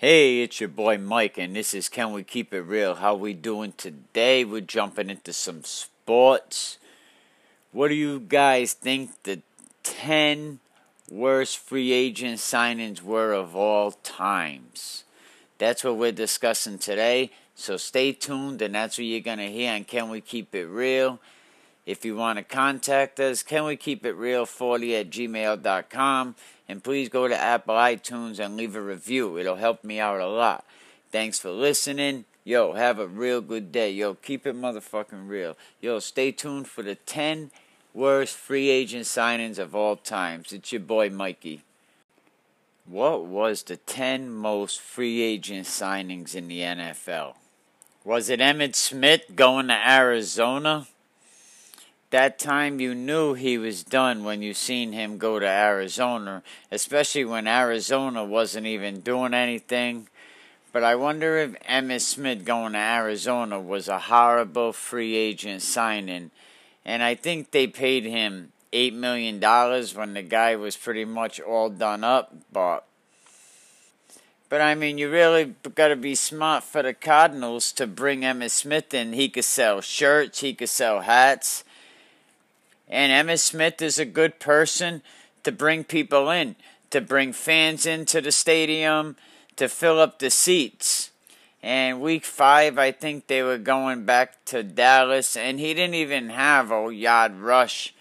Hey, it's your boy Mike, and this is Can We Keep It Real? How we doing today? We're jumping into some sports. What do you guys think the 10 worst free agent signings were of all times? That's what we're discussing today. So stay tuned, and that's what you're going to hear on Can We Keep It Real? If you want to contact us, can we keep it real 40 at gmail.com? And please go to Apple iTunes and leave a review. It'll help me out a lot. Thanks for listening. Yo, have a real good day. Yo, keep it motherfucking real. Yo, stay tuned for the 10 worst free agent signings of all times. It's your boy Mikey. What was the 10 most free agent signings in the NFL? Was it Emmitt Smith going to Arizona? That time you knew he was done when you seen him go to Arizona, especially when Arizona wasn't even doing anything. But I wonder if Emmitt Smith going to Arizona was a horrible free agent signing. And I think they paid him $8 million when the guy was pretty much all done up. But, but I mean, you really got to be smart for the Cardinals to bring Emmitt Smith in. He could sell shirts, he could sell hats and Emmitt Smith is a good person to bring people in, to bring fans into the stadium, to fill up the seats. And week five, I think they were going back to Dallas, and he didn't even have a yard rush.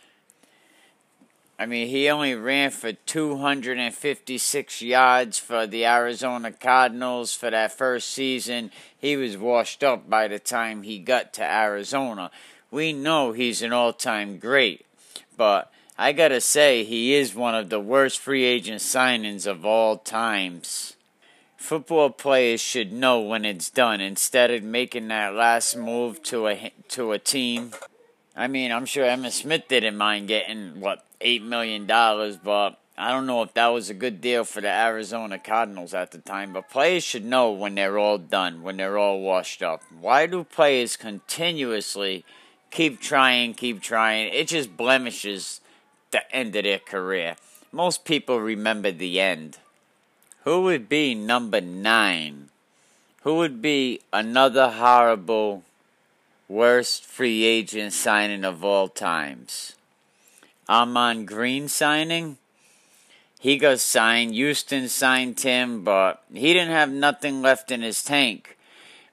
I mean, he only ran for 256 yards for the Arizona Cardinals for that first season. He was washed up by the time he got to Arizona we know he's an all time great. But I gotta say, he is one of the worst free agent signings of all times. Football players should know when it's done instead of making that last move to a to a team. I mean, I'm sure Emmitt Smith didn't mind getting what eight million dollars, but I don't know if that was a good deal for the Arizona Cardinals at the time. But players should know when they're all done, when they're all washed up. Why do players continuously keep trying, keep trying. It just blemishes the end of their career. Most people remember the end. Who would be number nine? Who would be another horrible, worst free agent signing of all times? Ahman Green signing? He got signed. Houston signed him, but he didn't have nothing left in his tank.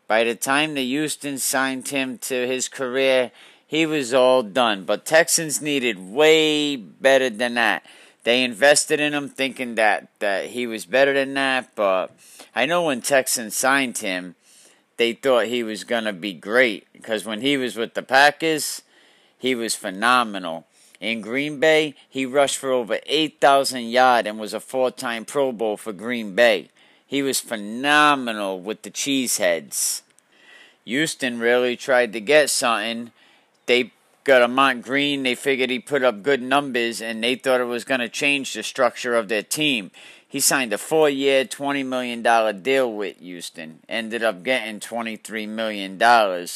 By the time the Houston signed him to his career, he was all done. But Texans needed way better than that. They invested in him thinking that, that he was better than that, but I know when Texans signed him, they thought he was going to be great because when he was with the Packers, he was phenomenal. In Green Bay, he rushed for over 8,000 yards and was a four time Pro Bowl for Green Bay. He was phenomenal with the Cheeseheads. Houston really tried to get something. They got Ahman Green. They figured he put up good numbers, and they thought it was going to change the structure of their team. He signed a four year, $20 million deal with Houston. Ended up getting $23 million.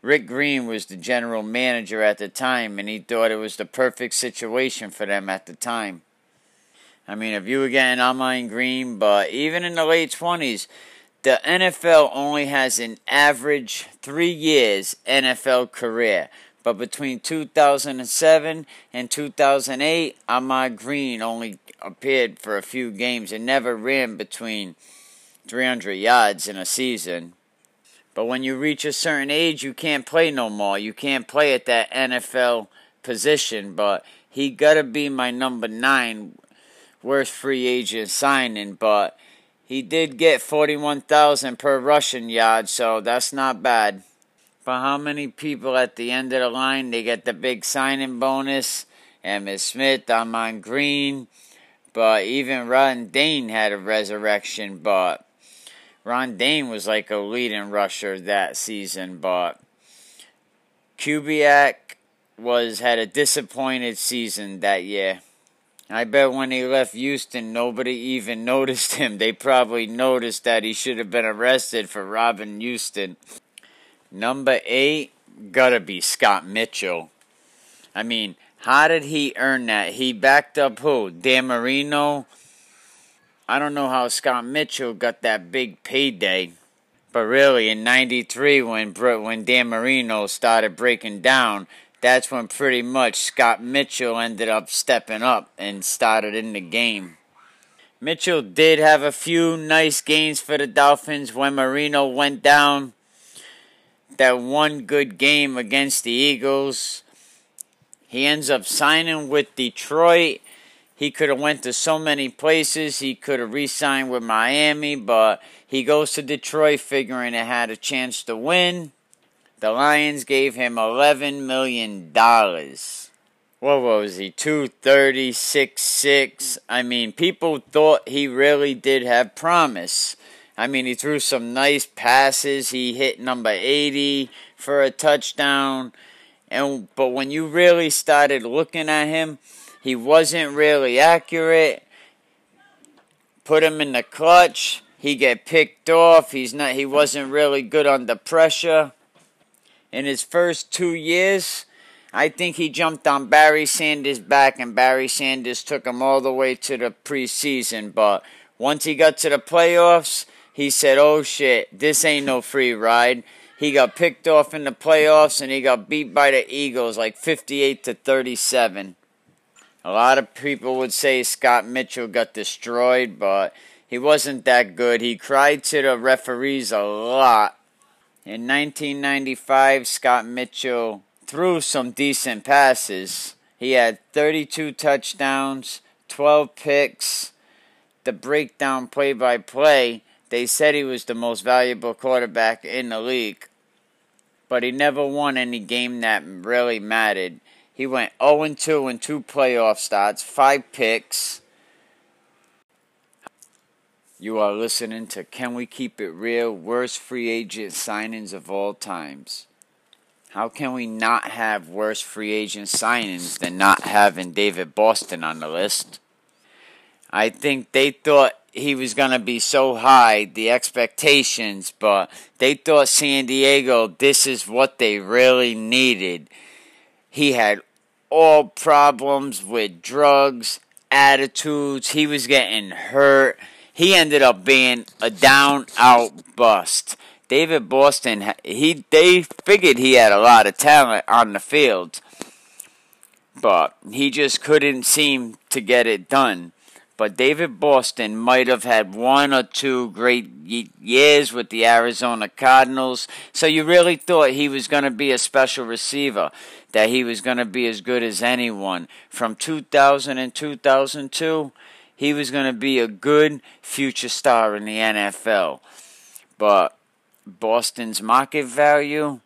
Rick Green was the general manager at the time, and he thought it was the perfect situation for them at the time. I mean, if you were getting Ahman Green, but even in the late 20s, the NFL only has an average three years NFL career. But between 2007 and 2008, Ahman Green only appeared for a few games and never ran between 300 yards in a season. But when you reach a certain age, you can't play no more. You can't play at that NFL position. But he got to be my number nine worst free agent signing, but he did get 41,000 per rushing yard, so that's not bad. But how many people at the end of the line they get the big signing bonus? Emmitt Smith, Ahman Green, but even Ron Dayne had a resurrection, but Ron Dayne was like a leading rusher that season, but Kubiak was had a disappointed season that year. I bet when he left Houston, nobody even noticed him. They probably noticed that he should have been arrested for robbing Houston. Number eight, gotta be Scott Mitchell. I mean, how did he earn that? He backed up who? Dan Marino. I don't know how Scott Mitchell got that big payday. But really, in '93, when when Dan Marino started breaking down, that's when pretty much Scott Mitchell ended up stepping up and started in the game. Mitchell did have a few nice games for the Dolphins when Marino went down. That one good game against the Eagles. He ends up signing with Detroit. He could have went to so many places. He could have re-signed with Miami, but he goes to Detroit figuring it had a chance to win. The Lions gave him $11 million. What was he? 236 6. I mean, people thought he really did have promise. I mean, he threw some nice passes. He hit number 80 for a touchdown. And but when you really started looking at him, he wasn't really accurate. Put him in the clutch he get picked off. He's not. He wasn't really good under pressure. In his first two years, I think he jumped on Barry Sanders' back, and Barry Sanders took him all the way to the preseason. But once he got to the playoffs, he said, "Oh shit, this ain't no free ride." He got picked off in the playoffs, and he got beat by the Eagles like 58 to 37. A lot of people would say Scott Mitchell got destroyed, but he wasn't that good. He cried to the referees a lot. In 1995, Scott Mitchell threw some decent passes. He had 32 touchdowns, 12 picks. The breakdown play by play, they said he was the most valuable quarterback in the league. But he never won any game that really mattered. He went 0 2 in two playoff starts, five picks. You are listening to Can We Keep It Real? Worst free agent signings of all times. How can we not have worse free agent signings than not having David Boston on the list? I think they thought he was going to be so high, the expectations, but they thought San Diego, this is what they really needed. He had all problems with drugs, attitudes, he was getting hurt he ended up being a down out bust. David Boston, he they figured he had a lot of talent on the field, but he just couldn't seem to get it done. But David Boston might have had one or two great years with the Arizona Cardinals, so you really thought he was going to be a special receiver, that he was going to be as good as anyone. From 2000 and 2002, he was going to be a good future star in the NFL. But Boston's market value,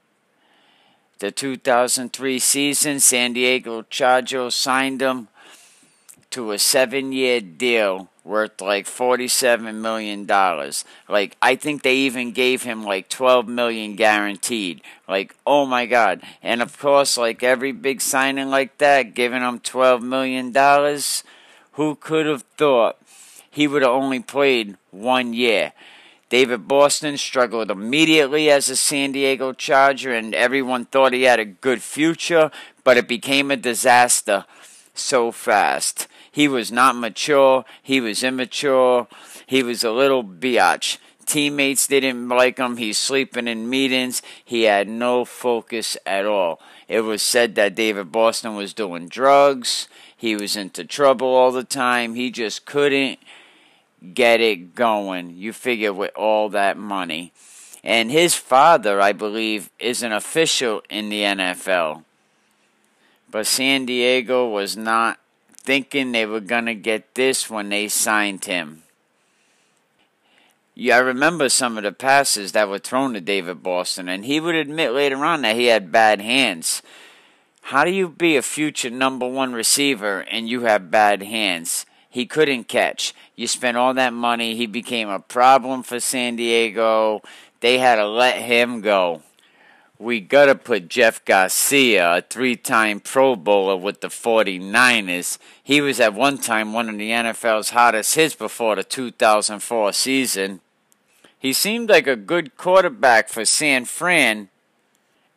the 2003 season, San Diego Chargers signed him to a seven year deal worth like $47 million. Like, I think they even gave him like 12 million guaranteed. Like, oh my God. And of course, like every big signing like that, giving him $12 million who could have thought he would have only played one year? David Boston struggled immediately as a San Diego Charger, and everyone thought he had a good future, but it became a disaster so fast. He was not mature, he was immature, he was a little biatch. Teammates didn't like him, he's sleeping in meetings, he had no focus at all. It was said that David Boston was doing drugs, he was into trouble all the time. He just couldn't get it going. You figure with all that money. And his father, I believe, is an official in the NFL. But San Diego was not thinking they were going to get this when they signed him. Yeah, I remember some of the passes that were thrown to David Boston, and he would admit later on that he had bad hands. How do you be a future number one receiver and you have bad hands? He couldn't catch. You spent all that money. He became a problem for San Diego. They had to let him go. We got to put Jeff Garcia, a three time Pro Bowler with the 49ers. He was at one time one of the NFL's hottest hits before the 2004 season. He seemed like a good quarterback for San Fran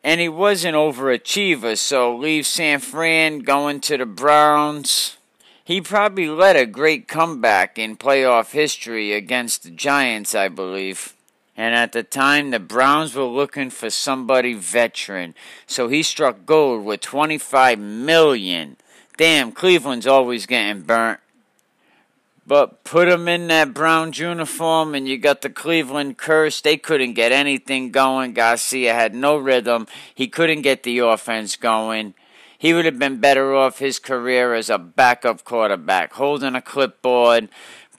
and he was an overachiever, so leave San Fran going to the Browns. He probably led a great comeback in playoff history against the Giants, I believe. And at the time, the Browns were looking for somebody veteran. So he struck gold with 25 million. Damn, Cleveland's always getting burnt. But put him in that Browns uniform, and you got the Cleveland curse. They couldn't get anything going. Garcia had no rhythm. He couldn't get the offense going. He would have been better off his career as a backup quarterback, holding a clipboard.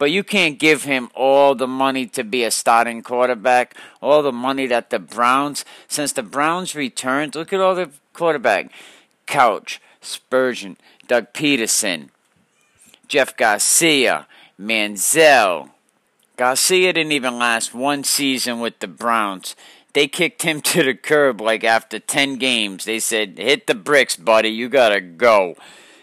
But you can't give him all the money to be a starting quarterback, all the money that the Browns, since the Browns returned, look at all the quarterback. Couch, Spergon, Doug Pederson, Jeff Garcia, Manziel. Garcia didn't even last one season with the Browns. They kicked him to the curb like after 10 games. They said, hit the bricks, buddy. You got to go.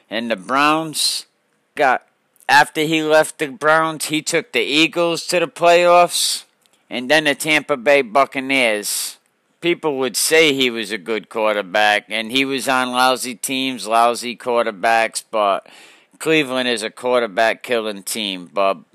And the Browns got, after he left the Browns, he took the Eagles to the playoffs and then the Tampa Bay Buccaneers. People would say he was a good quarterback, and he was on lousy teams, lousy quarterbacks, but Cleveland is a quarterback killing team, Bub.